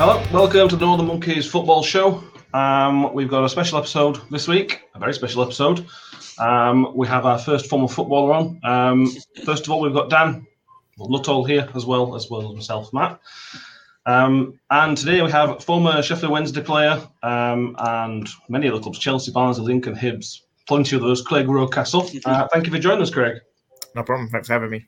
Hello, welcome to the Northern Monkeys football show. Um, we've got a special episode this week, a very special episode. Um, we have our first former footballer on. Um, first of all, we've got Dan Nuttall here as well, as well as myself, Matt. Um, and today we have former Sheffield Wednesday player um, and many other clubs, Chelsea, Barnsley, Lincoln, Hibs, plenty of those, Craig Rocastle. Uh, thank you for joining us, Craig. No problem. Thanks for having me.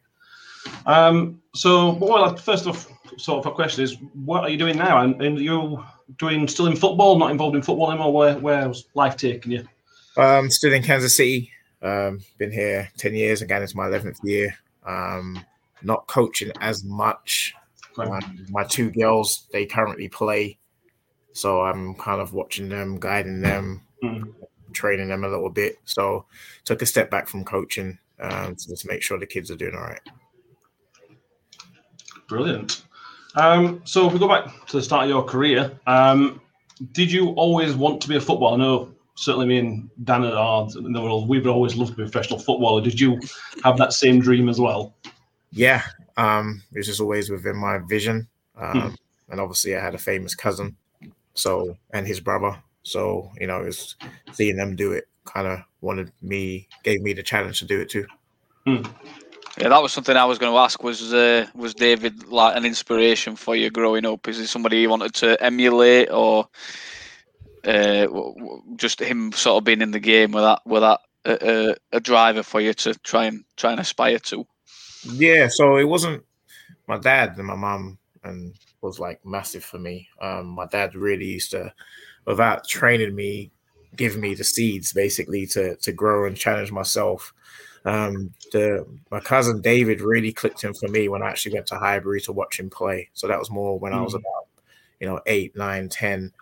Um, so, well, first off, sort of a question is, what are you doing now? And, and you doing still in football, not involved in football anymore? Where where's life taking you? Um, still in Kansas City. Um, been here ten years. Again, it's my eleventh year. Um, not coaching as much. Um, my two girls, they currently play, so I'm kind of watching them, guiding them, mm. training them a little bit. So took a step back from coaching um, to just make sure the kids are doing all right. Brilliant. Um, so if we go back to the start of your career, um, did you always want to be a footballer? I know certainly me and Dan are in the world, we would always love to be a professional footballer. Did you have that same dream as well? Yeah, um, it was just always within my vision. Um, hmm. And obviously, I had a famous cousin, so and his brother. So you know, it was seeing them do it kind of wanted me, gave me the challenge to do it too. Hmm. Yeah, that was something I was going to ask. Was uh, was David like an inspiration for you growing up? Is it somebody you wanted to emulate, or uh, just him sort of being in the game with that with that uh, a driver for you to try and try and aspire to? Yeah, so it wasn't my dad and my mom and was like massive for me. Um, my dad really used to, without training me, give me the seeds basically to to grow and challenge myself. Um, the my cousin David really clicked in for me when I actually went to Highbury to watch him play. So that was more when mm. I was mm. about, you know, eight, nine, ten.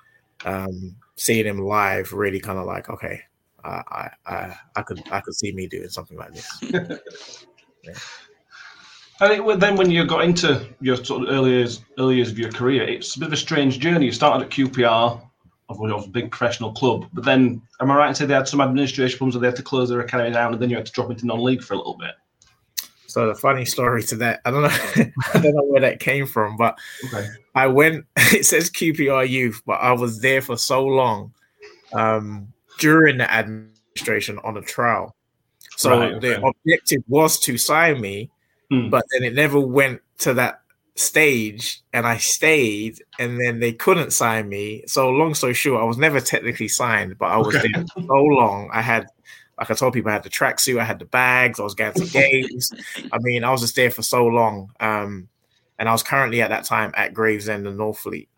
Um, seeing him live really kind of like, okay, I, I, I could, I could see me doing something like this. yeah. And then when you got into your sort of early years, early years of your career, it's a bit of a strange journey. You started at QPR, of, a big professional club. But then, am I right to say they had some administration problems where they had to close their academy down, and then you had to drop into non-league for a little bit? So the funny story to that, I don't know, I don't know where that came from, but okay. I went. It says QPR youth, but I was there for so long um, during the administration on a trial. So right, okay. the objective was to sign me, hmm. but then it never went to that stage and I stayed and then they couldn't sign me. So long story short, I was never technically signed, but I was okay. there so long. I had like I told people I had the tracksuit, I had the bags, I was going to games. I mean, I was just there for so long. Um, and I was currently at that time at Gravesend and Northfleet.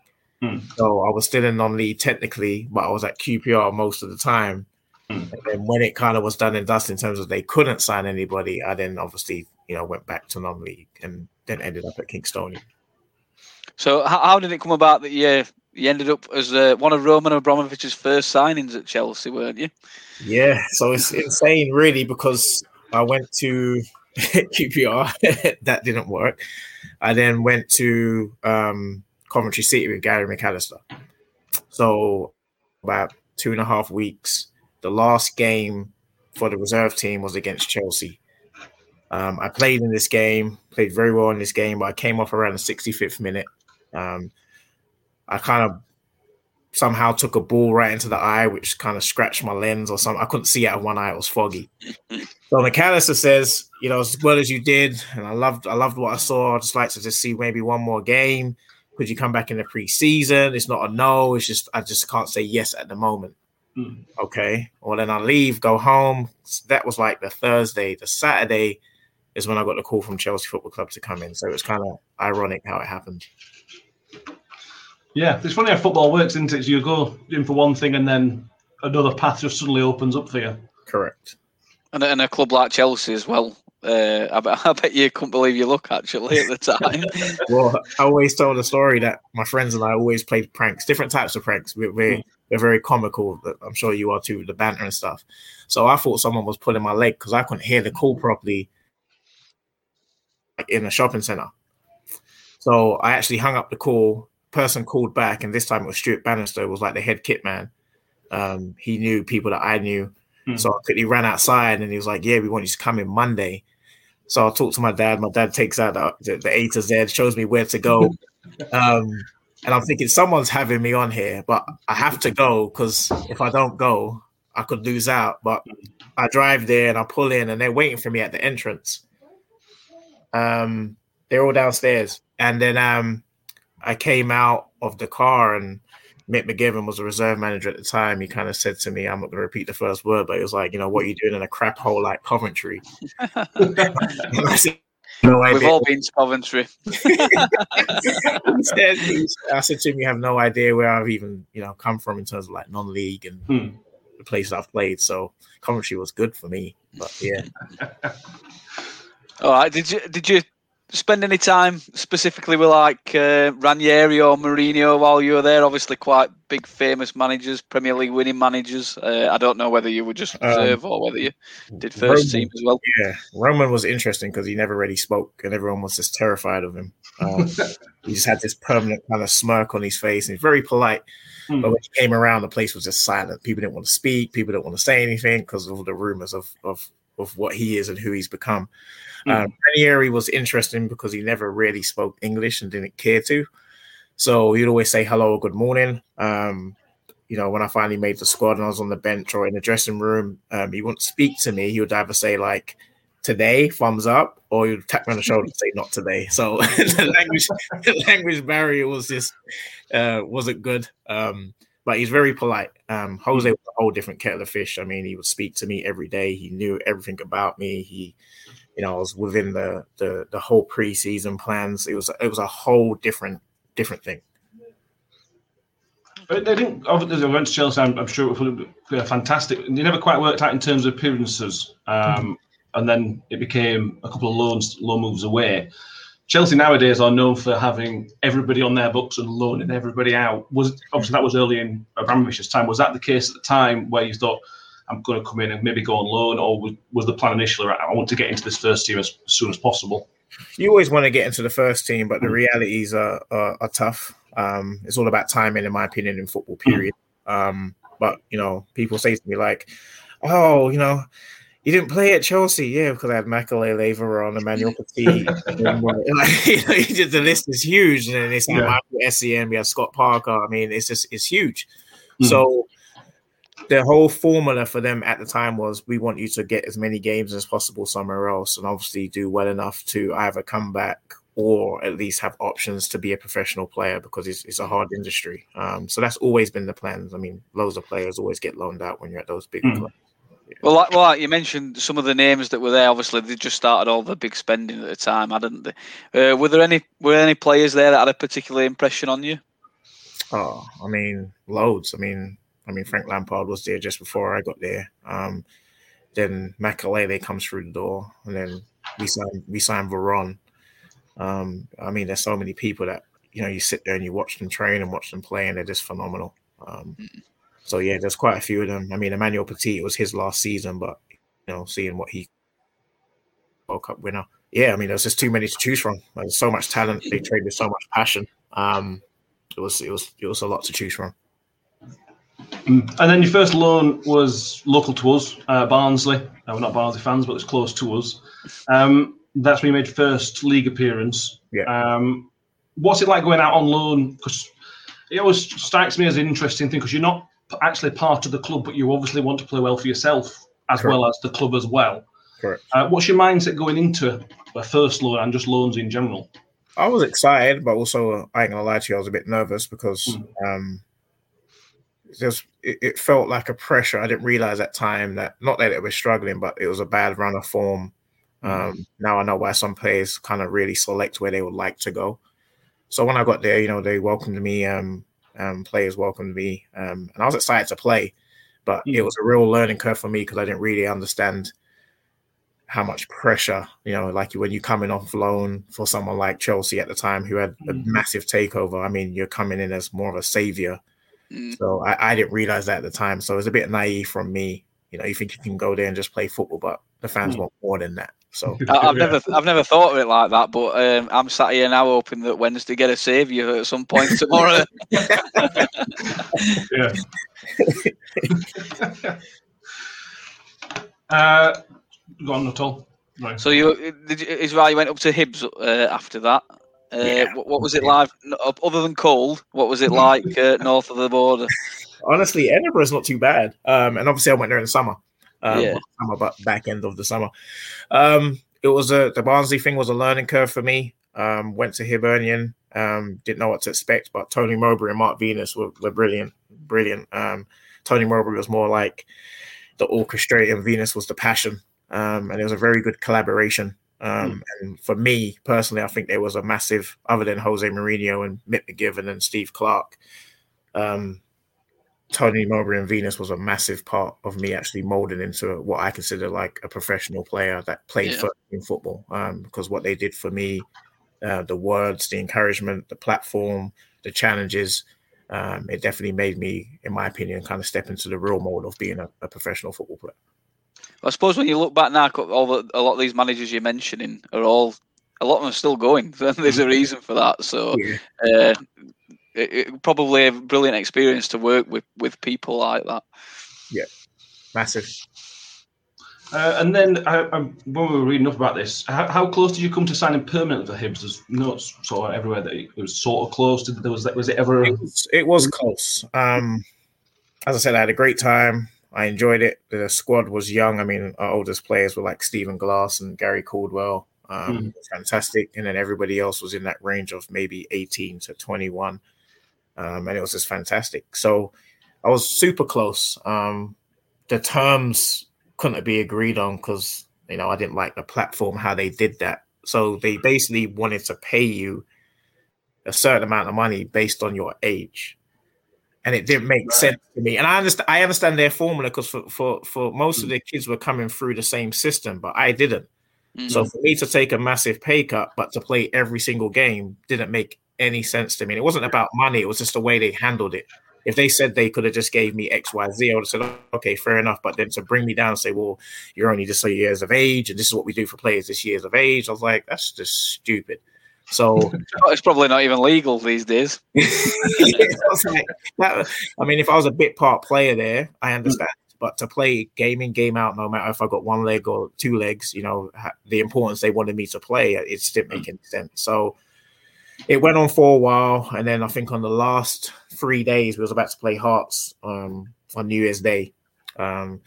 Hmm. So I was still in non-league technically, but I was at QPR most of the time. Hmm. And then when it kind of was done and dust in terms of they couldn't sign anybody, I then obviously, you know, went back to non-league and then ended up at Kingstonian. So how, how did it come about that you you ended up as uh, one of Roman Abramovich's first signings at Chelsea, weren't you? Yeah, so it's insane, really, because I went to QPR, that didn't work. I then went to um, Coventry City with Gary McAllister. So about two and a half weeks. The last game for the reserve team was against Chelsea. Um, I played in this game, played very well in this game, but I came off around the 65th minute. Um, I kind of somehow took a ball right into the eye, which kind of scratched my lens or something. I couldn't see out of one eye; it was foggy. so McAllister says, "You know, as well as you did, and I loved, I loved what I saw. I'd just like to just see maybe one more game. Could you come back in the preseason? It's not a no. It's just I just can't say yes at the moment." Mm. Okay. Well, then I leave, go home. That was like the Thursday. The Saturday, is when I got the call from Chelsea Football Club to come in. So it was kind of ironic how it happened. Yeah, it's funny how football works, isn't it? So you go in for one thing and then another path just suddenly opens up for you. Correct. And, and a club like Chelsea as well. Uh, I, bet, I bet you couldn't believe your luck actually at the time. well, I always told the story that my friends and I always played pranks, different types of pranks. We're, we're, mm. we're very comical. I'm sure you are too, with the banter and stuff. So I thought someone was pulling my leg because I couldn't hear the call properly in a shopping center. So I actually hung up the call. Person called back, and this time it was Stuart Bannister, was like the head kit man. Um, he knew people that I knew. Mm. So I quickly ran outside and he was like, Yeah, we want you to come in Monday. So I talked to my dad. My dad takes out the, the, the A to Z, shows me where to go. um, and I'm thinking someone's having me on here, but I have to go because if I don't go, I could lose out. But I drive there and I pull in, and they're waiting for me at the entrance. Um, they're all downstairs, and then um, I came out of the car, and Mick McGiven was a reserve manager at the time. He kind of said to me, "I'm not going to repeat the first word, but he was like, you know, what are you doing in a crap hole like Coventry?" I said, no We've all been to Coventry. I said to him, "You have no idea where I've even, you know, come from in terms of like non-league and hmm. the places I've played." So Coventry was good for me, but yeah. all right. Did you did you spend any time specifically with like uh, Ranieri or Mourinho while you were there? Obviously, quite big, famous managers, Premier League winning managers. Uh, I don't know whether you were just reserve um, or whether you did first Roman, team as well. Yeah, Roman was interesting because he never really spoke, and everyone was just terrified of him. Um, he just had this permanent kind of smirk on his face, and he's very polite. Mm. But when he came around, the place was just silent. People didn't want to speak. People didn't want to say anything because of all the rumors of of of what he is and who he's become. Mm. Um, Ranieri was interesting because he never really spoke English and didn't care to. So he'd always say hello or good morning. Um, you know, when I finally made the squad and I was on the bench or in the dressing room, um, he wouldn't speak to me. He would either say like today, thumbs up, or he'd tap me on the shoulder and say not today. So the language the language barrier was just uh, wasn't good. Um, but he's very polite. Um, Jose was a whole different kettle of fish. I mean, he would speak to me every day. He knew everything about me. He you know, I was within the the the whole preseason plans. It was it was a whole different different thing. They didn't. Obviously, went to Chelsea. I'm, I'm sure it would be fantastic. They never quite worked out in terms of appearances, um, mm-hmm. and then it became a couple of loans, loan moves away. Chelsea nowadays are known for having everybody on their books and loaning everybody out. Was obviously that was early in Abramovich's time. Was that the case at the time where you thought? I'm going to come in and maybe go on loan, or was, was the plan initially right, I want to get into this first team as, as, soon as possible? You always want to get into the first team, but the mm. realities are, are, are tough. Um, it's all about timing, in my opinion, in football. Mm. Period. Um, but you know, people say to me like, "Oh, you know." You didn't play at Chelsea, yeah, because I had Makelele, Veron, Emmanuel Petit. like, you know, just, the list is huge, and then it's like yeah. Michael Essien, we have Scott Parker. I mean, it's just it's huge. Mm. So the whole formula for them at the time was we want you to get as many games as possible somewhere else and obviously do well enough to either come back or at least have options to be a professional player because it's, it's a hard industry. Um, so that's always been the plans. I mean, loads of players always get loaned out when you're at those big mm. clubs. Well, like, well, like you mentioned some of the names that were there. Obviously, they just started all the big spending at the time, hadn't they? Uh, were there any were there any players there that had a particular impression on you? Oh, I mean, loads. I mean, I mean, Frank Lampard was there just before I got there. Um, then Makelele comes through the door, and then we signed we signed Veron. Um, I mean, there's so many people that you know you sit there and you watch them train and watch them play, and they're just phenomenal. Um, so yeah, there's quite a few of them. I mean, Emmanuel Petit it was his last season, but you know, seeing what he World Cup winner, yeah, I mean, there's just too many to choose from. There's so much talent. They trade with so much passion. Um, it was it was it was a lot to choose from. And then your first loan was local to us, uh, Barnsley. Uh, we're not Barnsley fans, but it's close to us. Um, that's when you made first league appearance. Yeah. Um, what's it like going out on loan? Because it always strikes me as an interesting thing because you're not actually part of the club, but you obviously want to play well for yourself as Correct. well as the club as well. Correct. Uh, what's your mindset going into a first loan and just loans in general? I was excited, but also I ain't gonna lie to you, I was a bit nervous because mm. um, just it, it, felt like a pressure. I didn't realize at time that not that it was struggling, but it was a bad run of form. Mm-hmm. Um, now I know why some players kind of really select where they would like to go. So when I got there, you know, they welcomed me. Um, um, players welcomed me, um, and I was excited to play. But mm-hmm. it was a real learning curve for me because I didn't really understand how much pressure, you know, like when you're coming off loan for someone like Chelsea at the time who had a mm-hmm. massive takeover. I mean, you're coming in as more of a savior Mm. So I, I, didn't realize that at the time. So it was a bit naive from me. You know, you think you can go there and just play football, but the fans mm. want more than that. So I've never, I've never thought of it like that. But um, I'm sat here now hoping that Wednesday get a save you at some point tomorrow. yeah. uh, go on, Nuttall. Right. So you, did you, is right. You went up to Hibs uh, after that. Uh, Yeah. what, what was it like? Other than cold, what was it like uh, north of the border? Honestly, Edinburgh's not too bad. Um, and obviously I went there in the summer. Um, Yeah. summer, but back end of the summer. Um, it was a the Barnsley thing was a learning curve for me. Um, went to Hibernian. Um, didn't know what to expect, but Tony Mowbray and Mark Venus were, were brilliant, brilliant. Um, Tony Mowbray was more like the orchestrator, and Venus was the passion. Um, and it was a very good collaboration. Um, And for me personally, I think there was a massive, other than Jose Mourinho and Mick McGiven and Steve Clarke, um, Tony Mowbray and Venus was a massive part of me actually molding into what I consider like a professional player that played Yeah. in football. Um, because what they did for me, uh, the words, the encouragement, the platform, the challenges, um, it definitely made me, in my opinion, kind of step into the real mode of being a, a professional football player. I suppose when you look back now, all the, a lot of these managers you're mentioning are all a lot of them are still going. There's a reason for that. So Yeah. uh, it, it, probably a brilliant experience to work with with people like that. Yeah, massive. Uh, and then I, I, when we were reading up about this, how, how close did you come to signing permanently for Hibs? There's notes sort of everywhere that it was sort of close. Did there was was it ever? It was, it was close. Um, as I said, I had a great time. I enjoyed it. The squad was young. I mean, our oldest players were like Stephen Glass and Gary Caldwell. Um, it was Fantastic. And then everybody else was in that range of maybe 18 to 21. Um, and it was just fantastic. So I was super close. Um, the terms couldn't be agreed on because, you know, I didn't like the platform, how they did that. So they basically wanted to pay you a certain amount of money based on your age. And it didn't make Right. sense to me. And I understand I understand their formula because for, for, for most of the kids were coming through the same system, but I didn't. Mhm. So for me to take a massive pay cut, but to play every single game didn't make any sense to me. And it wasn't about money; it was just the way they handled it. If they said they could have just gave me X, Y, Z, I would have said, okay, fair enough. But then to bring me down and say, well, you're only just so years of age, and this is what we do for players this years of age, I was like, that's just stupid. So it's probably not even legal these days. yeah, I, like, that- I mean, if I was a bit part player there, I hmm. understand. But to play game in, game out, no matter if I got one leg or two legs, you know, the importance they wanted me to play, it just didn't make any sense. So it went on for a while. And then I think on the last three days, we was about to play Hearts um, on New Year's Day. Um,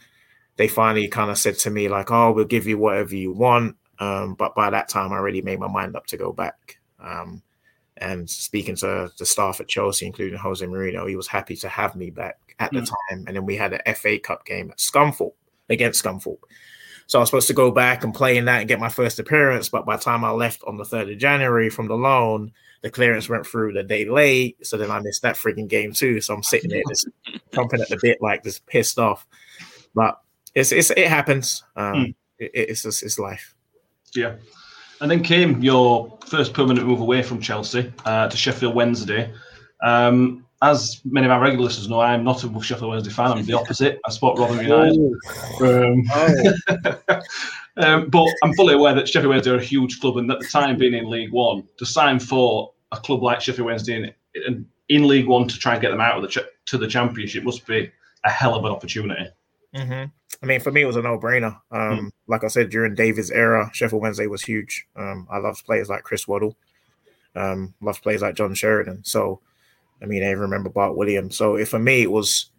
they finally kind of said to me, like, oh, we'll give you whatever you want. Um, but by that time, I already made my mind up to go back. Um, and speaking to the staff at Chelsea, including Jose Mourinho, he was happy to have me back at the time. And then we had an FA Cup game at Scunthorpe against Scunthorpe. So I was supposed to go back and play in that and get my first appearance. But by the time I left on the 3rd of January from the loan, the clearance went through the day late. So then I missed that freaking game too. So I'm sitting there just jumping at the bit, like just pissed off. But it's, it's it happens. Um, Hmm. it, it's just it's life. Yeah. And then came your first permanent move away from Chelsea uh, to Sheffield Wednesday. Um, as many of our regular listeners know, I'm not a Sheffield Wednesday fan. I'm the opposite. I support Rotherham United. Um, Oh. um, but I'm fully aware that Sheffield Wednesday are a huge club, and at the time being in League One, to sign for a club like Sheffield Wednesday in, in, in League One to try and get them out of the ch- to the Championship must be a hell of an opportunity. hmm I mean, for me, it was a no-brainer. Um, Like I said, during David's era, Sheffield Wednesday was huge. Um, I loved players like Chris Waddle, um, loved players like John Sheridan. So, I mean, I even remember Bart Williams. So, for me, it was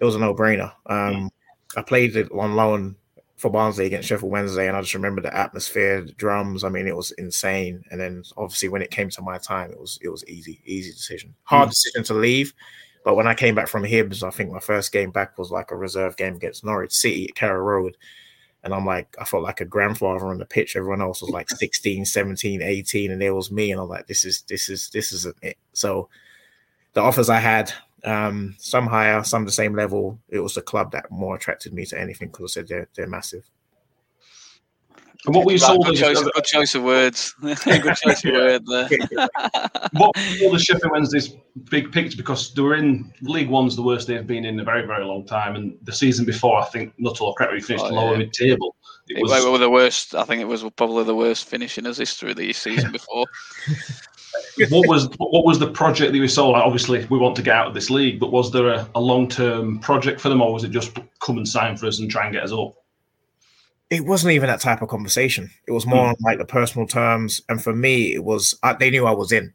it was a no-brainer. Um, I played it on loan for Barnsley against Sheffield Wednesday, and I just remember the atmosphere, the drums. I mean, it was insane. And then, obviously, when it came to my time, it was it was easy, easy decision. Hard mm. decision to leave. But when I came back from Hibs, I think my first game back was like a reserve game against Norwich City at Carrow Road. And I'm like, I felt like a grandfather on the pitch. Everyone else was like 16, 17, 18, and there was me. And I'm like, this is, this is, this isn't it. So the offers I had, um, some higher, some the same level. It was the club that more attracted me to anything because I said they're, they're massive. And what were you Right, sold good, choice, good choice of words. good choice of word there. what were you sold Sheffield Wednesday's big picture? Because they were in League One's the worst they've been in a very, very long time. And the season before, I think Nuttall correct me, finished Oh, lower yeah. mid table. It It was, were the worst. I think it was probably the worst finish in his history the season before. What was what was the project that you sold? Obviously, we want to get out of this league, but was there a, a long term project for them, or was it just come and sign for us and try and get us up? it wasn't even that type of conversation. It was more mm. on like the personal terms, and for me, it was I, they knew I was in.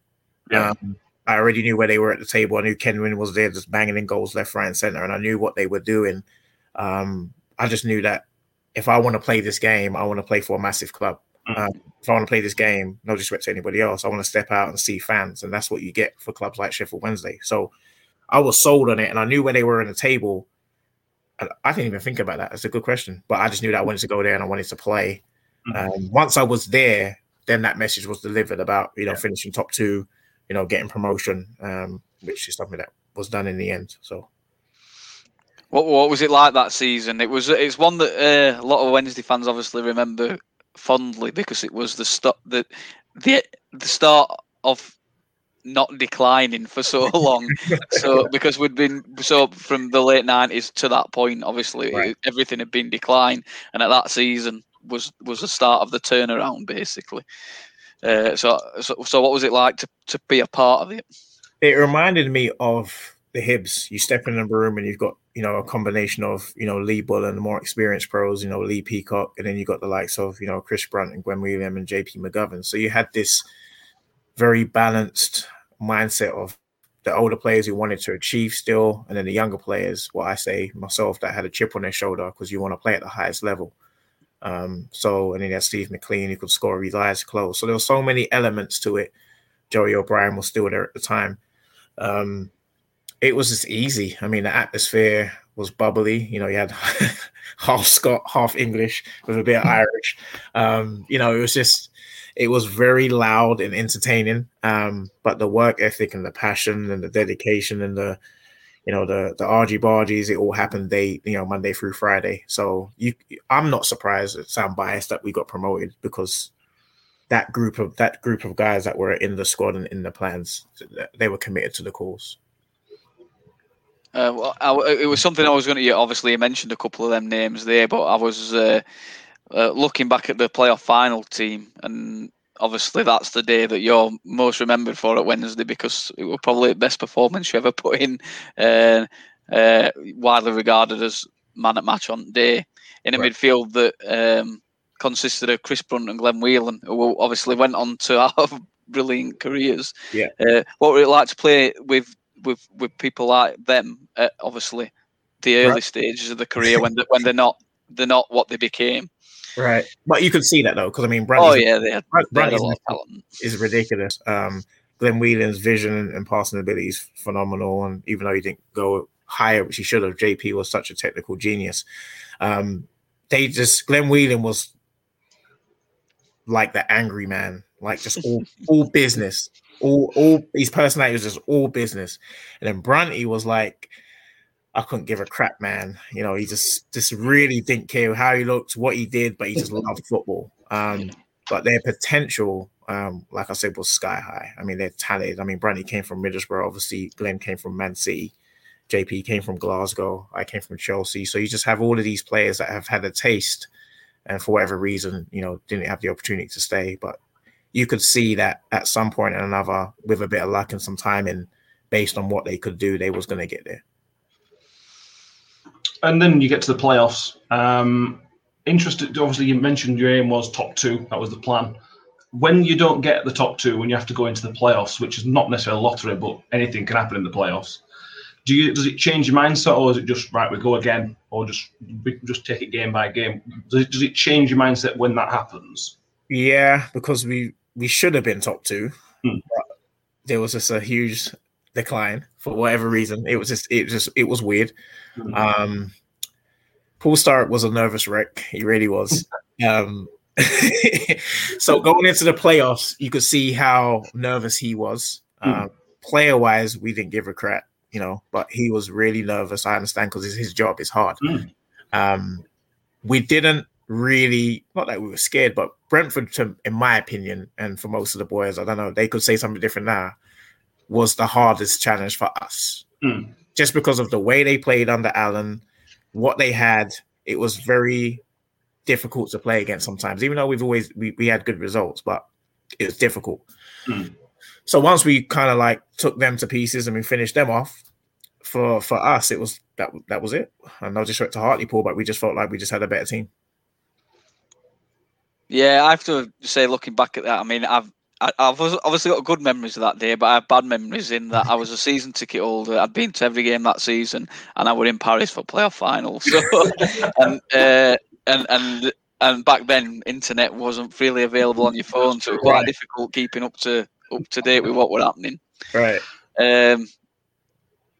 Yeah. Um, I already knew where they were at the table. I knew Kenwyne was there, just banging in goals left, right, and center, and I knew what they were doing. Um, I just knew that if I want to play this game, I want to play for a massive club. Mm. Um, if I want to play this game, no disrespect to anybody else, I want to step out and see fans, and that's what you get for clubs like Sheffield Wednesday. So I was sold on it, and I knew where they were in the table. I didn't even think about that. That's a good question, but I just knew that I wanted to go there and I wanted to play. Mm-hmm. Um, once I was there, then that message was delivered about you know yeah. finishing top two, you know, getting promotion, um, which is something that was done in the end. So, what what was it like that season? It was it's one that uh, a lot of Wednesday fans obviously remember fondly because it was the start the the the start of not declining for so long. so because we'd been so from the late nineties to that point, obviously right. everything had been declined, and at that season was was the start of the turnaround, basically. Uh, so, so, so what was it like to, to be a part of it? It reminded me of the Hibs. You step in the room and you've got you know a combination of you know Lee Bull and the more experienced pros, you know Lee Peacock, and then you got the likes of you know Chris Brunt and Glenn Whelan and JP McGovern. So you had this very balanced mindset of the older players who wanted to achieve still, and then the younger players, what I say myself, that had a chip on their shoulder because you want to play at the highest level. Um, so, and then you had Steve MacLean who could score with his eyes closed. So there were so many elements to it. Joey O'Brien was still there at the time. Um, it was just easy. I mean, the atmosphere was bubbly. You know, you had half Scot, half English with a bit of Irish. Um, you know, it was just it was very loud and entertaining. Um, but the work ethic and the passion and the dedication and the you know the the argy bargies, it all happened day you know Monday through Friday. So you, I'm not surprised. It sound biased that we got promoted because that group of that group of guys that were in the squad and in the plans, they were committed to the cause. Uh, well, I, it was something I was going to. Obviously, you mentioned a couple of them names there, but I was uh, uh, looking back at the playoff final team, and obviously that's the day that you're most remembered for at Wednesday because it was probably the best performance you ever put in, uh, uh, widely regarded as man at match on day in a right. midfield that um, consisted of Chris Brunt and Glenn Whelan, who obviously went on to have brilliant careers. Yeah. Uh, what would it like to play with with with people like them? obviously, the early right. stages of the career when they, when they're not they're not what they became. Right, but you could see that though, because I mean, Brunt oh yeah, they had, Brunt, is, is, ridiculous. Um, Glenn Whelan's vision and passing ability is phenomenal, and even though he didn't go higher, which he should have, JP was such a technical genius. Um, they just Glenn Whelan was like the angry man, like just all all business, all all his personality was just all business, and then Brunty was like I couldn't give a crap, man. You know, he just just really didn't care how he looked, what he did, but he just loved football. Um, but their potential, um, like I said, was sky high. I mean, they're talented. I mean, Brunty came from Middlesbrough, obviously. Glenn came from Man City. JP came from Glasgow. I came from Chelsea. So you just have all of these players that have had a taste, and for whatever reason, you know, didn't have the opportunity to stay. But you could see that at some point or another, with a bit of luck and some timing, based on what they could do, they was going to get there and then you get to the playoffs. Um, interested, obviously, you mentioned your aim was top two. That was the plan. When you don't get the top two, when you have to go into the playoffs, which is not necessarily a lottery, but anything can happen in the playoffs. Do you does it change your mindset, or is it just right? We go again, or just we just take it game by game? Does it, does it change your mindset when that happens? Yeah, because we we should have been top two. Hmm. there was just a huge decline for whatever reason. It was just it just it was weird. Mm-hmm. Um, Paul Sturrock was a nervous wreck. He really was. Um, so going into the playoffs, you could see how nervous he was. Mm. player wise, we didn't give a crap, you know, but he was really nervous. I understand because his job is hard. Mm. Um, we didn't really, not that we were scared, but Brentford, to, in my opinion, and for most of the boys, I don't know, they could say something different now, was the hardest challenge for us. Mm just because of the way they played under Allen, what they had, it was very difficult to play against sometimes. Even though we've always we, we had good results, but it was difficult. Mm. So once we kind of like took them to pieces and we finished them off, for for us it was that that was it. And I'll just disrespect to Hartlepool, but we just felt like we just had a better team. Yeah, I have to say, looking back at that, I mean, I've I, have obviously got good memories of that day, but I have bad memories in that I was a season ticket holder. I'd been to every game that season, and I were in Paris for playoff finals. So, and uh, and and and back then, internet wasn't freely available on your phone, so it was quite right. difficult keeping up to up to date with what were happening. Right. Um,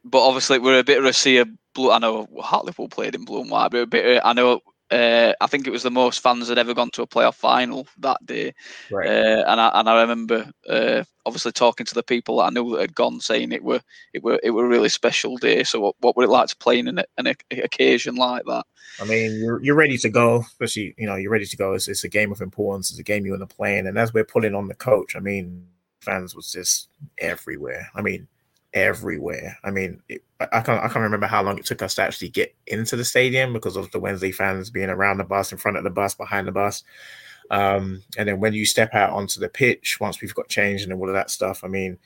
but obviously, we're a bit of a sea of blue. I know Hartlepool played in blue and white, but a bit. Of, I know uh, I think it was the most fans had ever gone to a playoff final that day. Right. Uh, and I and I remember uh, obviously talking to the people that I knew that had gone, saying it were it were it were a really special day. So what, what would it like to play in an, an occasion like that? I mean, you're you're ready to go, especially you know you're ready to go. It's, it's a game of importance. It's a game you want to play in, and as we're pulling on the coach, I mean, fans was just everywhere. I mean, everywhere. I mean, it, I can't I can't remember how long it took us to actually get into the stadium because of the Wednesday fans being around the bus, in front of the bus, behind the bus. Um, and then when you step out onto the pitch, once we've got changed and all of that stuff, I mean,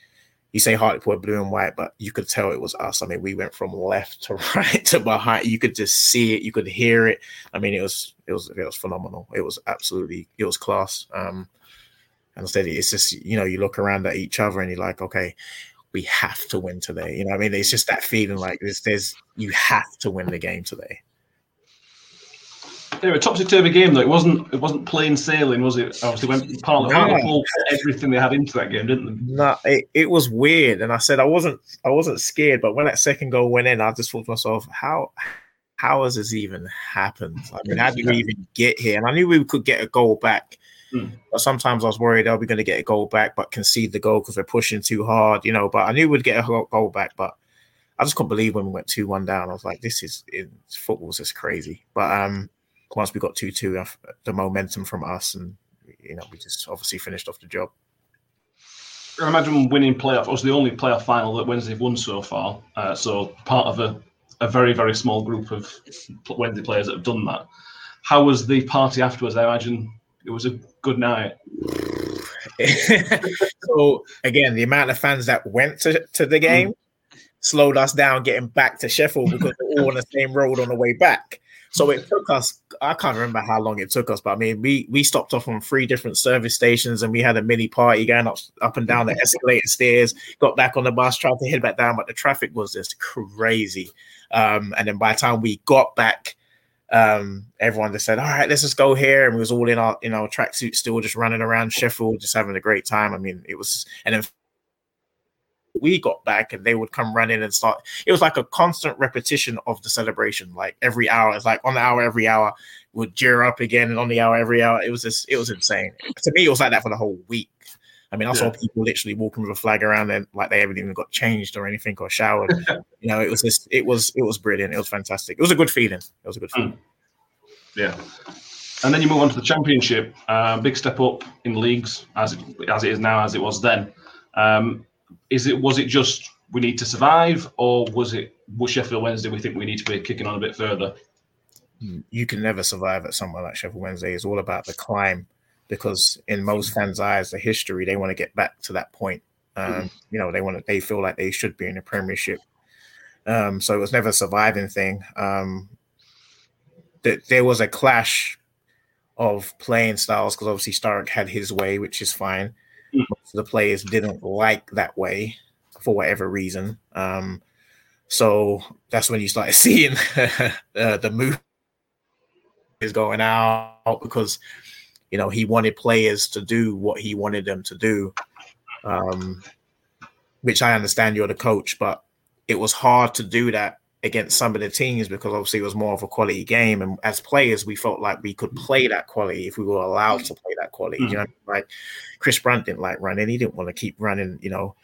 you say Hartlepool blue and white, but you could tell it was us. I mean, we went from left to right to behind. You could just see it, you could hear it. I mean, it was it was it was phenomenal. It was absolutely it was class. Um, and I said it's just you know you look around at each other and you're like, okay, we have to win today. You know, I mean, it's just that feeling like there's, there's you have to win the game today. Yeah, a topsy turvy game though. It wasn't. It wasn't plain sailing, was it? Obviously, went part of the everything they had into that game, didn't they? No, it, it was weird. And I said I wasn't. I wasn't scared, but when that second goal went in, I just thought to myself, how. How has this even happened? I mean, how did we even get here? And I knew we could get a goal back Mm. But sometimes I was worried, are we going to get a goal back, but concede the goal because we're pushing too hard, you know? But I knew we'd get a goal back, but I just couldn't believe when we went two one down. I was like, this is it, football's just crazy. But um, once we got two two, the momentum from us, and you know, we just obviously finished off the job. I imagine winning playoff. It was the only playoff final that Wednesday have won so far. Uh, so part of a, a very very small group of Wednesday players that have done that. How was the party afterwards? I imagine it was a good night. so again, the amount of fans that went to, to the game mm. slowed us down getting back to Sheffield because we're all on the same road on the way back. So it took us, I can't remember how long it took us, but I mean, we we stopped off on three different service stations and we had a mini party going up up and down the escalator stairs, got back on the bus, tried to head back down, but the traffic was just crazy. Um, and then by the time we got back um, everyone just said, "All right, let's just go here," and we was all in our you know tracksuits, still just running around Sheffield, just having a great time. I mean, it was, and then we got back, and they would come running and start. It was like a constant repetition of the celebration, like every hour. It's like on the hour, every hour would gear up again, and on the hour, every hour. It was just, it was insane. To me, it was like that for the whole week. I mean, I yeah. saw people literally walking with a flag around and like they haven't even got changed or anything or showered. you know, it was just it was it was brilliant. It was fantastic. It was a good feeling. It was a good feeling. Mm. Yeah. And then you move on to the championship. Uh, big step up in leagues as it, as it is now, as it was then. Um, is it was it just we need to survive, or was it was Sheffield Wednesday? We think we need to be kicking on a bit further. You can never survive at somewhere like Sheffield Wednesday. It's all about the climb because in most fans' eyes, the history they want to get back to that point. Um, mm-hmm. You know, they want to, they feel like they should be in the Premiership. Um, so it was never a surviving thing. Um, that there was a clash of playing styles because obviously Sturrock had his way, which is fine. Mm-hmm. Most of the players didn't like that way for whatever reason. Um, so that's when you started seeing uh, the move is going out because you know, he wanted players to do what he wanted them to do. Um, which I understand you're the coach, but it was hard to do that against some of the teams because obviously it was more of a quality game. And as players, we felt like we could play that quality if we were allowed to play that quality. Mm-hmm. You know, like Chris Brunt didn't like running, he didn't want to keep running, you know.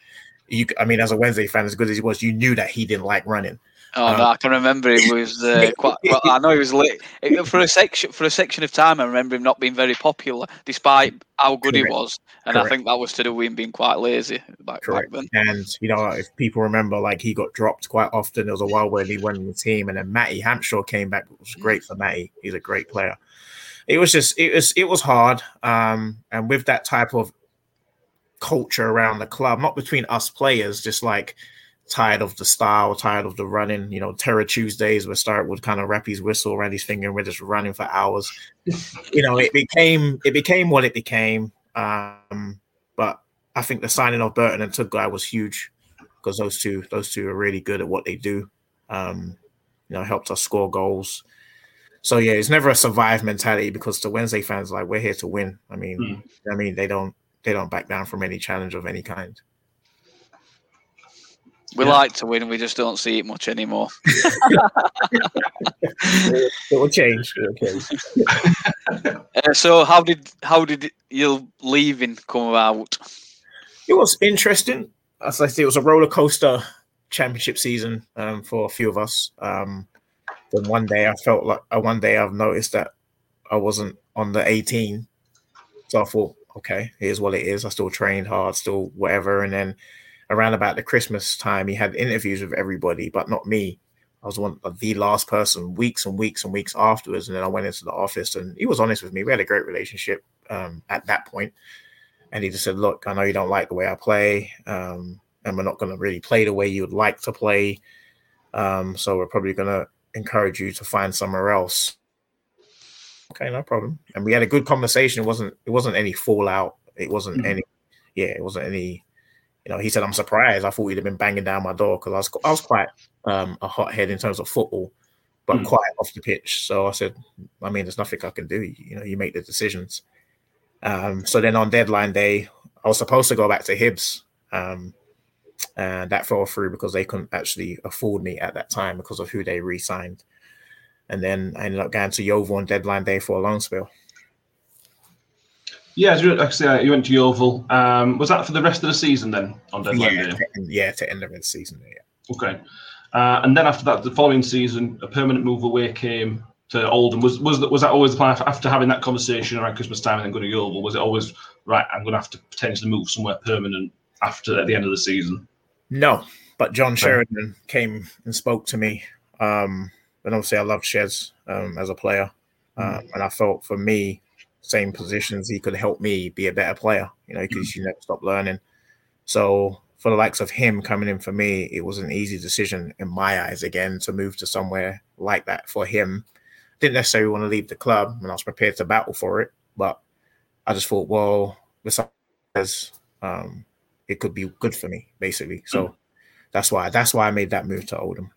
You, I mean, as a Wednesday fan, as good as he was, you knew that he didn't like running. Oh um, no, I can remember he was uh, quite. Well, I know he was late for a section for a section of time. I remember him not being very popular, despite how good Correct. he was, and Correct. I think that was to do with him being quite lazy back, back, then. And you know, if people remember, like he got dropped quite often. There was a while where he in the team, and then Matty Hampshire came back. It was great for Matty. He's a great player. It was just it was it was hard, um, and with that type of culture around the club, not between us players, just like tired of the style, tired of the running. You know, Terror Tuesdays where Start with kind of wrap his whistle around his finger and we're just running for hours. you know, it became it became what it became. Um, but I think the signing of Burton and Tudgay was huge because those two those two are really good at what they do. Um, you know, helped us score goals. So yeah, it's never a survive mentality because the Wednesday fans like we're here to win. I mean, mm. I mean they don't they don't back down from any challenge of any kind. We yeah. like to win, we just don't see it much anymore. it will change. It uh, so, how did how did your leaving come about? It was interesting. As I say, it was a roller coaster championship season um, for a few of us. Um, then one day, I felt like uh, one day I've noticed that I wasn't on the 18, so I thought, okay, here's what it is. I still trained hard, still whatever, and then around about the Christmas time, he had interviews with everybody, but not me. I was one of the last person weeks and weeks and weeks afterwards. And then I went into the office and he was honest with me. We had a great relationship um, at that point. And he just said, Look, I know you don't like the way I play. Um, and we're not going to really play the way you would like to play. Um, so we're probably going to encourage you to find somewhere else. Okay, no problem. And we had a good conversation. It wasn't it wasn't any fallout. It wasn't mm-hmm. any yeah, it wasn't any you know, he said, I'm surprised. I thought he'd have been banging down my door because I was, I was quite um, a hothead in terms of football, but mm. quiet off the pitch. So I said, I mean, there's nothing I can do. You know, you make the decisions. Um, so then on deadline day, I was supposed to go back to Hibs. Um, and that fell through because they couldn't actually afford me at that time because of who they re signed. And then I ended up going to Yeovil on deadline day for a loan spell. Yeah, actually, you went to Yeovil. Um, was that for the rest of the season then on deadline yeah, day? To end, yeah, to end of the season. Yeah. Okay. Uh, and then after that, the following season, a permanent move away came to Oldham. Was was that, was that always the plan after having that conversation around Christmas time and then going to Yeovil? Was it always right? I'm going to have to potentially move somewhere permanent after at the end of the season. No, but John Sheridan came and spoke to me. Um, and obviously, I loved Shez um, as a player, mm. um, and I felt for me same positions, he could help me be a better player, you know, because mm-hmm. you never stop learning. So for the likes of him coming in for me, it was an easy decision in my eyes again to move to somewhere like that for him. Didn't necessarily want to leave the club and I was prepared to battle for it, but I just thought, well, besides, um, it could be good for me, basically. So mm. that's why that's why I made that move to Oldham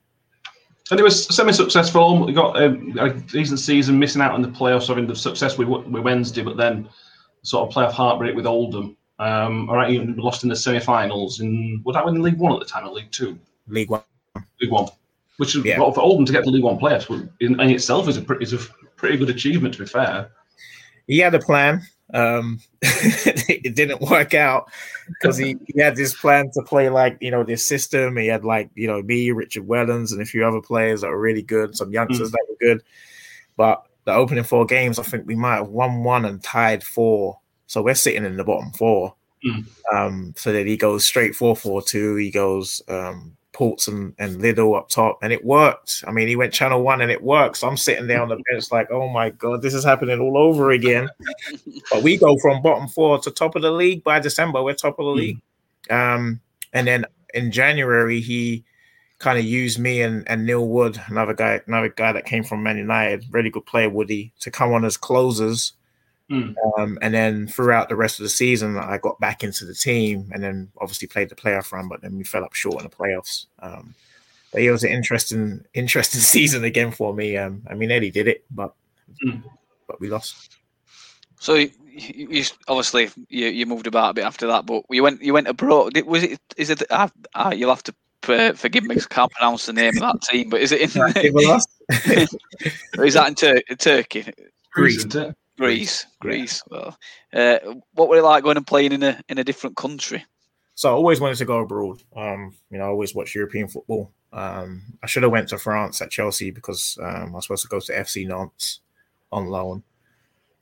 and it was semi-successful. We got um, a decent season, missing out on the playoffs, having the success with, with Wednesday, but then sort of playoff heartbreak with Oldham. Um, all right, you lost in the semi-finals. In was that in League One at the time, or League Two? League One. League One, which is yeah. well, for Oldham to get to League One players in, in itself is a pretty, is a pretty good achievement. To be fair, he had a plan. Um, it didn't work out because he, he had this plan to play like you know this system. He had like you know me, Richard Wellens, and a few other players that were really good. Some youngsters mm. that were good, but the opening four games, I think we might have won one and tied four. So we're sitting in the bottom four. Mm. Um, so that he goes straight four four two. He goes um, Porter and, and Liddell up top, and it worked. I mean, he went channel one and it works. I'm sitting there on the bench like, oh my god, this is happening all over again. but we go from bottom four to top of the league by December. We're top of the league. Um, and then in January, he kind of used me and, and Neil Wood, another guy, another guy that came from Man United, really good player, Woody, to come on as closers Mm. Um, and then throughout the rest of the season, I got back into the team and then obviously played the playoff run, but then we fell up short in the playoffs. Um, but it was an interesting, interesting season again for me. Um, I mean, Eddie did it, but mm. but we lost. So you, you, obviously you, you moved about a bit after that, but you went you went abroad. Was it? Is it? Uh, uh, you'll have to uh, forgive me, because I can't pronounce the name of that team. But is it in? is that in, Tur- Turkey? Greece. Greece. Greece, Greece. Well, uh, what were it like going and playing in a in a different country? So I always wanted to go abroad. Um, you know, I always watched European football. Um, I should have went to France at Chelsea because um, I was supposed to go to FC Nantes on loan.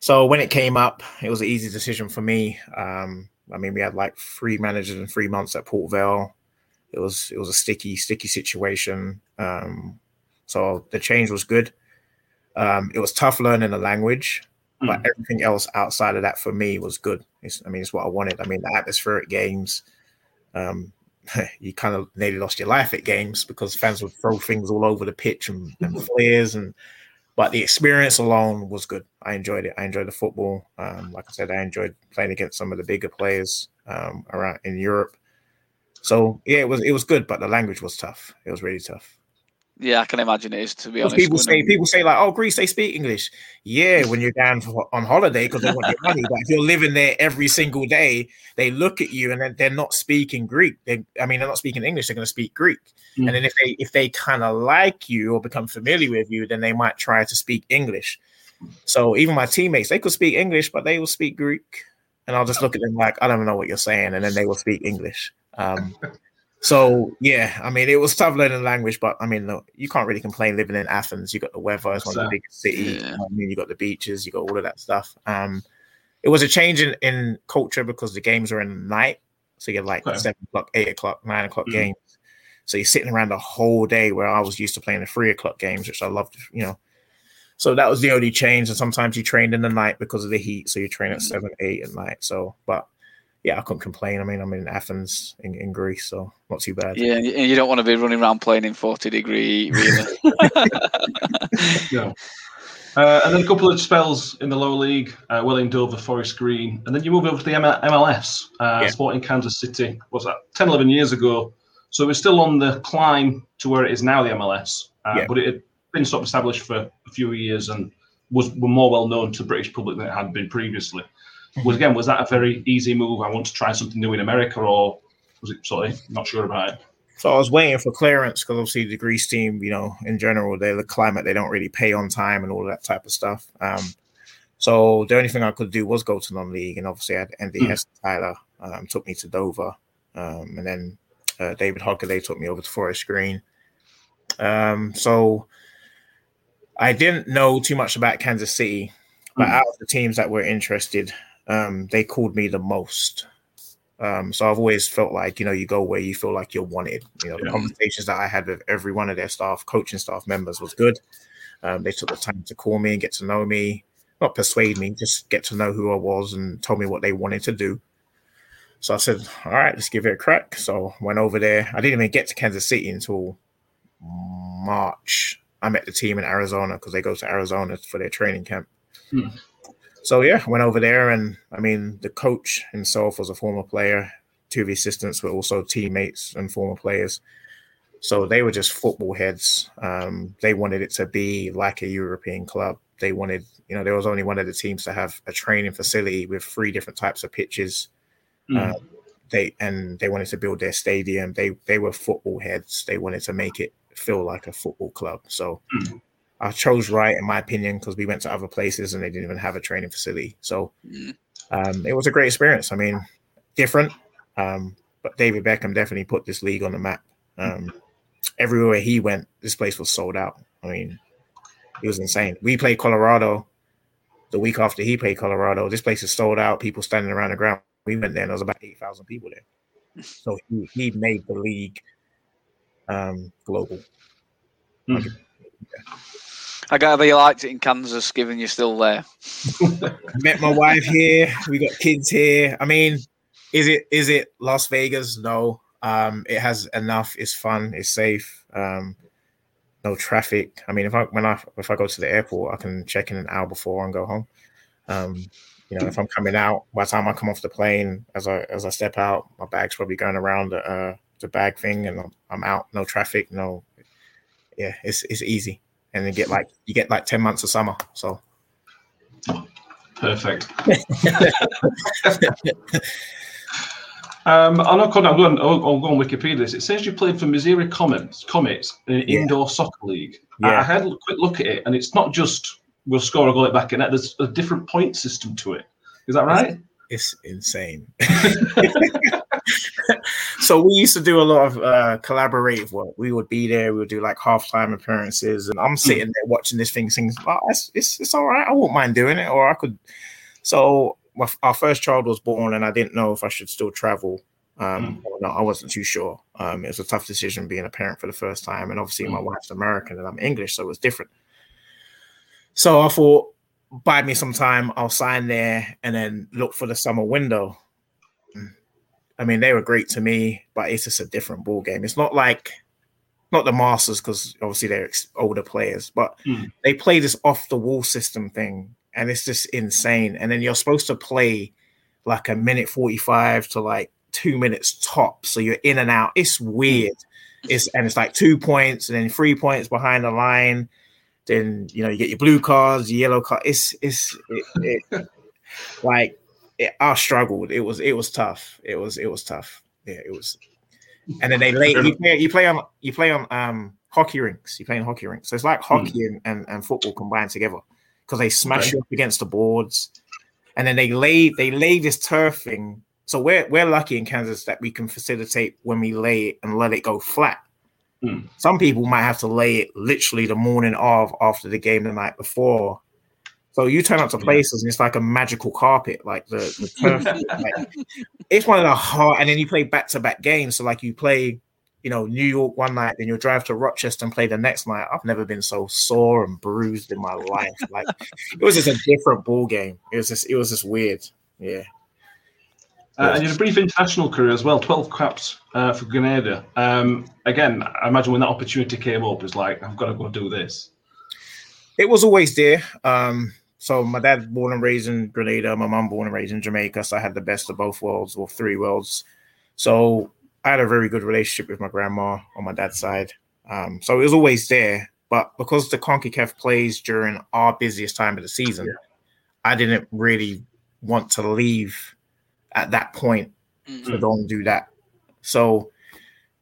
So when it came up, it was an easy decision for me. Um, I mean, we had like three managers in three months at Port Vale. It was it was a sticky, sticky situation. Um, so the change was good. Um, it was tough learning the language but mm. everything else outside of that for me was good. It's, I mean, it's what I wanted. I mean, the atmospheric games, um, you kind of nearly lost your life at games because fans would throw things all over the pitch and, and flares and but the experience alone was good. I enjoyed it. I enjoyed the football. Um, like I said, I enjoyed playing against some of the bigger players um, around in Europe. So yeah, it was it was good, but the language was tough. It was really tough. Yeah, I can imagine it is. To be honest, people say people say like, "Oh, Greece, they speak English." Yeah, when you're down for, on holiday because they want your money. But if you're living there every single day, they look at you and then they're not speaking Greek. They, I mean, they're not speaking English. They're going to speak Greek. Mm. And then if they if they kind of like you or become familiar with you, then they might try to speak English. So even my teammates, they could speak English, but they will speak Greek. And I'll just look at them like, I don't know what you're saying, and then they will speak English. Um, so yeah, I mean, it was tough learning language, but I mean, look, you can't really complain living in Athens. You got the weather; it's one of the biggest cities. Yeah. I mean, you got the beaches, you got all of that stuff. Um, it was a change in, in culture because the games were in the night, so you're like okay. seven o'clock, eight o'clock, nine o'clock mm-hmm. games. So you're sitting around the whole day where I was used to playing the three o'clock games, which I loved, you know. So that was the only change. And sometimes you trained in the night because of the heat. So you train at mm. seven, eight at night. So, but yeah, I couldn't complain. I mean, I'm in Athens in, in Greece, so not too bad. Yeah, and you don't want to be running around playing in 40 degree really. no. Uh, and then a couple of spells in the lower league, uh, Welling Dover, Forest Green, and then you move over to the MLS, uh, yeah. Sporting Kansas City. What's that? 10, 11 years ago. So it was still on the climb to where it is now, the MLS. Uh, yeah. But it had been sort of established for a few years and was were more well known to the British public than it had been previously was again was that a very easy move? I want to try something new in America, or was it sorry, not sure about it? So I was waiting for clearance because obviously the Greece team, you know, in general, they're the climate they don't really pay on time and all that type of stuff. Um, so the only thing I could do was go to non-league, and obviously I had Andy mm. Tyler um, took me to Dover, um, and then uh, David Hockaday took me over to Forest Green. Um, so I didn't know too much about Kansas City, but mm. out of the teams that were interested, um, they called me the most. Um, so I've always felt like, you know, you go where you feel like you're wanted. You know, the yeah. conversations that I had with every one of their staff, coaching staff members was good. Um, they took the time to call me and get to know me, not persuade me, just get to know who I was and told me what they wanted to do. So I said, all right, let's give it a crack. So went over there. I didn't even get to Kansas City until March. I met the team in Arizona because they go to Arizona for their training camp. Hmm so yeah, went over there, and I mean, the coach himself was a former player. Two of the assistants were also teammates and former players. So they were just football heads. Um, they wanted it to be like a European club. They wanted, you know, there was only one of the teams to have a training facility with three different types of pitches. Mm. They and they wanted to build their stadium. They they were football heads. They wanted to make it feel like a football club. So mm. I chose right in my opinion because we went to other places and they didn't even have a training facility. So mm. um, it was a great experience. I mean, different, um, but David Beckham definitely put this league on the map. Um, everywhere he went, this place was sold out. I mean, it was insane. We played Colorado the week after he played Colorado. This place is sold out. People standing around the ground. We went there and there was about eight thousand people there. So he, he made the league um, global. Mm. Yeah. I gather you liked it in Kansas, given you're still there. Met my wife here. We got kids here. I mean, is it is it Las Vegas? No. Um, it has enough. It's fun. It's safe. Um, no traffic. I mean, if I when I if I go to the airport, I can check in an hour before and go home. Um, you know, if I'm coming out, by the time I come off the plane, as I as I step out, my bag's probably going around the uh, the bag thing, and I'm, I'm out. No traffic. No. Yeah, it's it's easy and then get like you get like 10 months of summer so perfect um, I'm not going. I'm going. I'll, go on Wikipedia. It says you played for Missouri Comets, Comets in yeah. indoor soccer league. Yeah. I had a quick look at it, and it's not just we'll score a goal back in it. There's a different point system to it. Is that right? It's, it's insane. so we used to do a lot of uh, collaborative work. We would be there. We would do like halftime appearances, and I'm hmm. sitting there watching this thing, thinking, oh, it's, it's, it's all right. I won't mind doing it, or I could. So my, our first child was born, and I didn't know if I should still travel. Um, mm. no, I wasn't too sure. Um, it was a tough decision being a parent for the first time, and obviously mm. my hmm. wife's American and I'm English, so it was different. So I thought, buy me some time. I'll sign there and then look for the summer window I mean, they were great to me, but it's just a different ball game. It's not like not the Masters because obviously they're older players, but Mm. they play this off the wall system thing, and it's just insane. And then you're supposed to play like a minute forty five to like two minutes top, so you're in and out. It's weird. It's and it's like two points and then three points behind the line. Then you know you get your blue cards, your yellow card. It's it's it, it, like it, I struggled. It was it was tough. It was it was tough. Yeah, it was. And then they lay you play you play on you play on um hockey rinks. You play in hockey rinks. So it's like hockey and, and, and football combined together because they smash Okay. you up against the boards, and then they lay they lay this turf thing. So we're we're lucky in Kansas that we can facilitate when we lay it and let it go flat. Hmm. Some people might have to lay it literally the morning of after the game the night before. So you turn up to Yeah. places and it's like a magical carpet, like the, the turf. like, it's one of the hard, and then you play back to back games. So like you play, you know, New York one night, then you'll drive to Rochester and play the next night. I've never been so sore and bruised in my life. Like it was just a different ball game. It was just it was just weird. Yeah. Uh, and you had a brief international career as well, 12 caps uh, for Grenada. Um, again, I imagine when that opportunity came up, it's like, I've got to go do this. It was always there. Um, so my dad born and raised in Grenada, my mom born and raised in Jamaica. So I had the best of both worlds, or three worlds. So I had a very good relationship with my grandma on my dad's side. Um, so it was always there. But because the CONCACAF plays during our busiest time of the season, Yeah. I didn't really want to leave at that point Mm. to go and do that. So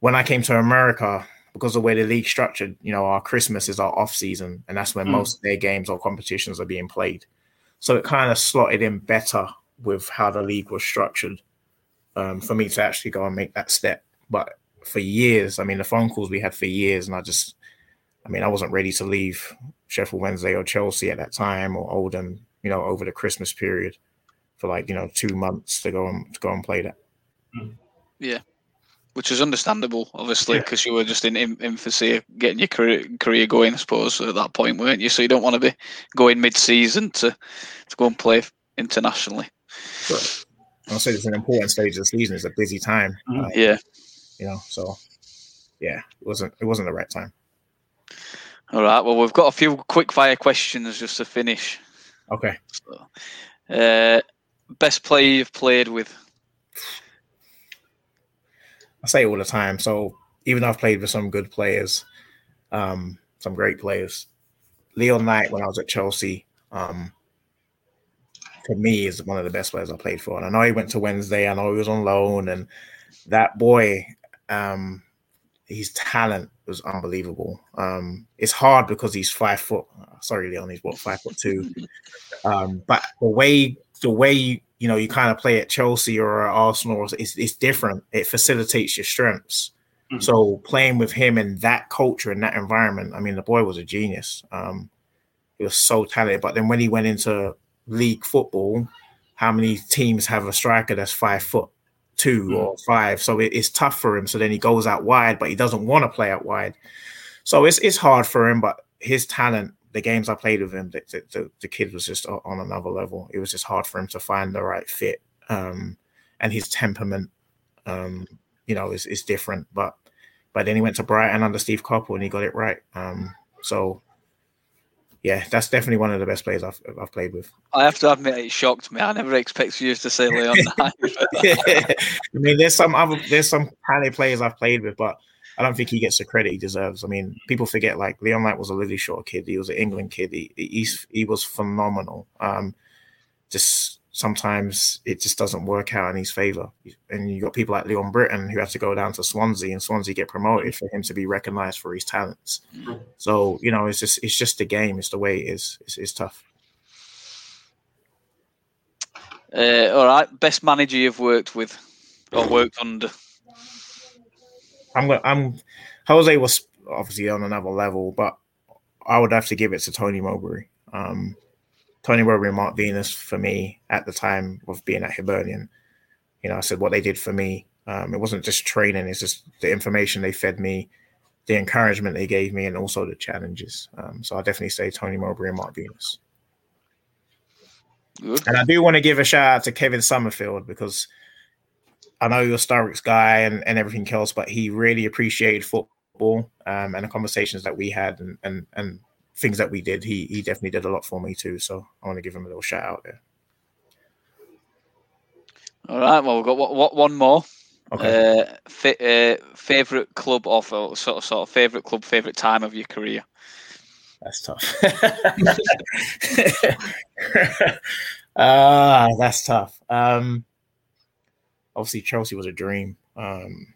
when I came to America, because of the way the league structured, you know, our Christmas is our off season, and that's when Mm. most of their games or competitions are being played. So it kind of slotted in better with how the league was structured um, for me to actually go and make that step. But for years, I mean, the phone calls we had for years, and I just, I mean, I wasn't ready to leave Sheffield Wednesday or Chelsea at that time or Oldham, you know, over the Christmas period for like you know two months to go and to go and play that. Which is understandable, obviously, Yeah. because you were just in in- infancy getting your career, career going, I suppose, at that point, weren't you? So you don't want to be going mid-season to to go and play internationally. I'll say it's an important stage of the season. It's a busy time, Mhm. uh, Yeah. you know. So, yeah, it wasn't it wasn't the right time. All right. Well, we've got a few quick fire questions just to finish. Okay, So, uh, best player you've played with? I say it all the time. So even though I've played with some good players, um, some great players, Leon Knight when I was at Chelsea, um, for me is one of the best players I played for. And I know he went to Wednesday. I know he was on loan, and that boy, um, his talent was unbelievable. Um, it's hard because he's five foot. Sorry, Leon, he's what five foot two. Um, but the way the way you, know you kind of play at Chelsea or Arsenal is it's different. It facilitates your strengths. Mhm. So playing with him in that culture and that environment, I mean, the boy was a genius. Um, he was so talented. But then when he went into league football, how many teams have a striker that's five foot two Mm. or five? So it, it's tough for him. So then he goes out wide, but he doesn't want to play out wide. So it's it's hard for him. But his talent, the games I played with him, the, the, the, kid was just on another level. It was just hard for him to find the right fit. Um, and his temperament, um, you know, is, is different. But but then he went to Brighton under Steve Coppell and he got it right. Um, so yeah, that's definitely one of the best players I've I've played with. I have to admit, it shocked me. I never expected you to say Leon Knight. I mean, there's some other there's some talented players I've played with, but I don't think he gets the credit he deserves. I mean, people forget like Leon Knight was a Lilleshall kid. He was an England kid. He he's, he was phenomenal. Um, just sometimes it just doesn't work out in his favor. And you got people like Leon Britton who have to go down to Swansea and Swansea get promoted for him to be recognized for his talents. So you know, it's just it's just the game. It's the way it is. It's, it's tough. Uh, all right. Best manager you've worked with or worked under? I'm going. I'm Jose was obviously on another level, but I would have to give it to Tony Mowbray. Um, Tony Mowbray and Mark Venus for me at the time of being at Hibernian. You know, I said what they did for me. Um, it wasn't just training; it's just the information they fed me, the encouragement they gave me, and also the challenges. Um, so I definitely say Tony Mowbray and Mark Venus. Good. And I do want to give a shout out to Kevin Summerfield because I know you're a Star guy and, and everything else, but he really appreciated football um, and the conversations that we had and, and, and things that we did. He he definitely did a lot for me too. So I want to give him a little shout out there. All right. Well, we've got what, what one more. Okay. Uh, fa- uh, favorite club of uh, sort of sort of favorite club, favorite time of your career. That's tough. Ah, that's tough. Um, obviously, Chelsea was a dream. Um,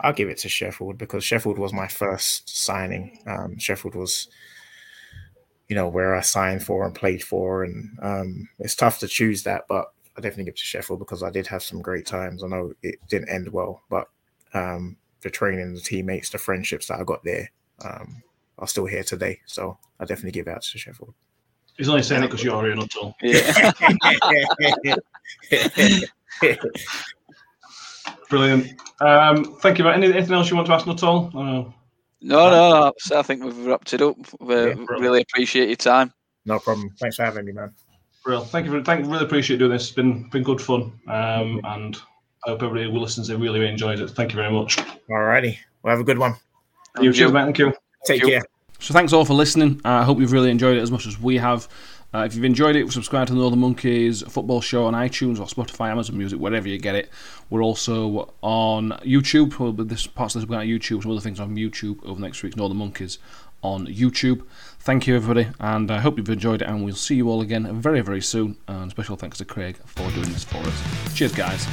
I'll give it to Sheffield because Sheffield was my first signing. Um, Sheffield was, you know, where I signed for and played for, and um, it's tough to choose that, but I definitely give it to Sheffield because I did have some great times. I know it didn't end well, but um, the training, the teammates, the friendships that I got there um, are still here today. So I definitely give it out to Sheffield. He's only saying it because you're here, not all. Yeah. Brilliant. Um, thank you. Any, anything else you want to ask, not all? Uh, no, no, no. I think we've wrapped it up. We Yeah, really appreciate your time. no problem. Thanks for having me, man. Real. Thank you for thank really appreciate doing this. It's been been good fun. Um, and I hope everybody who listens they really enjoyed it. Thank you very much. Alrighty. Well, have a good one. You too, mate. Thank you. Take you. care. So thanks all for listening. Uh, I hope you've really enjoyed it as much as we have. Uh, if you've enjoyed it, subscribe to the Northern Monkeys football show on iTunes or Spotify, Amazon Music, wherever you get it. We're also on YouTube. Well, this parts of this we're on YouTube. Some other things on YouTube over next week's Northern Monkeys on YouTube. Thank you, everybody, and I hope you've enjoyed it. And we'll see you all again very, very soon. And special thanks to Craig for doing this for us. Cheers, guys.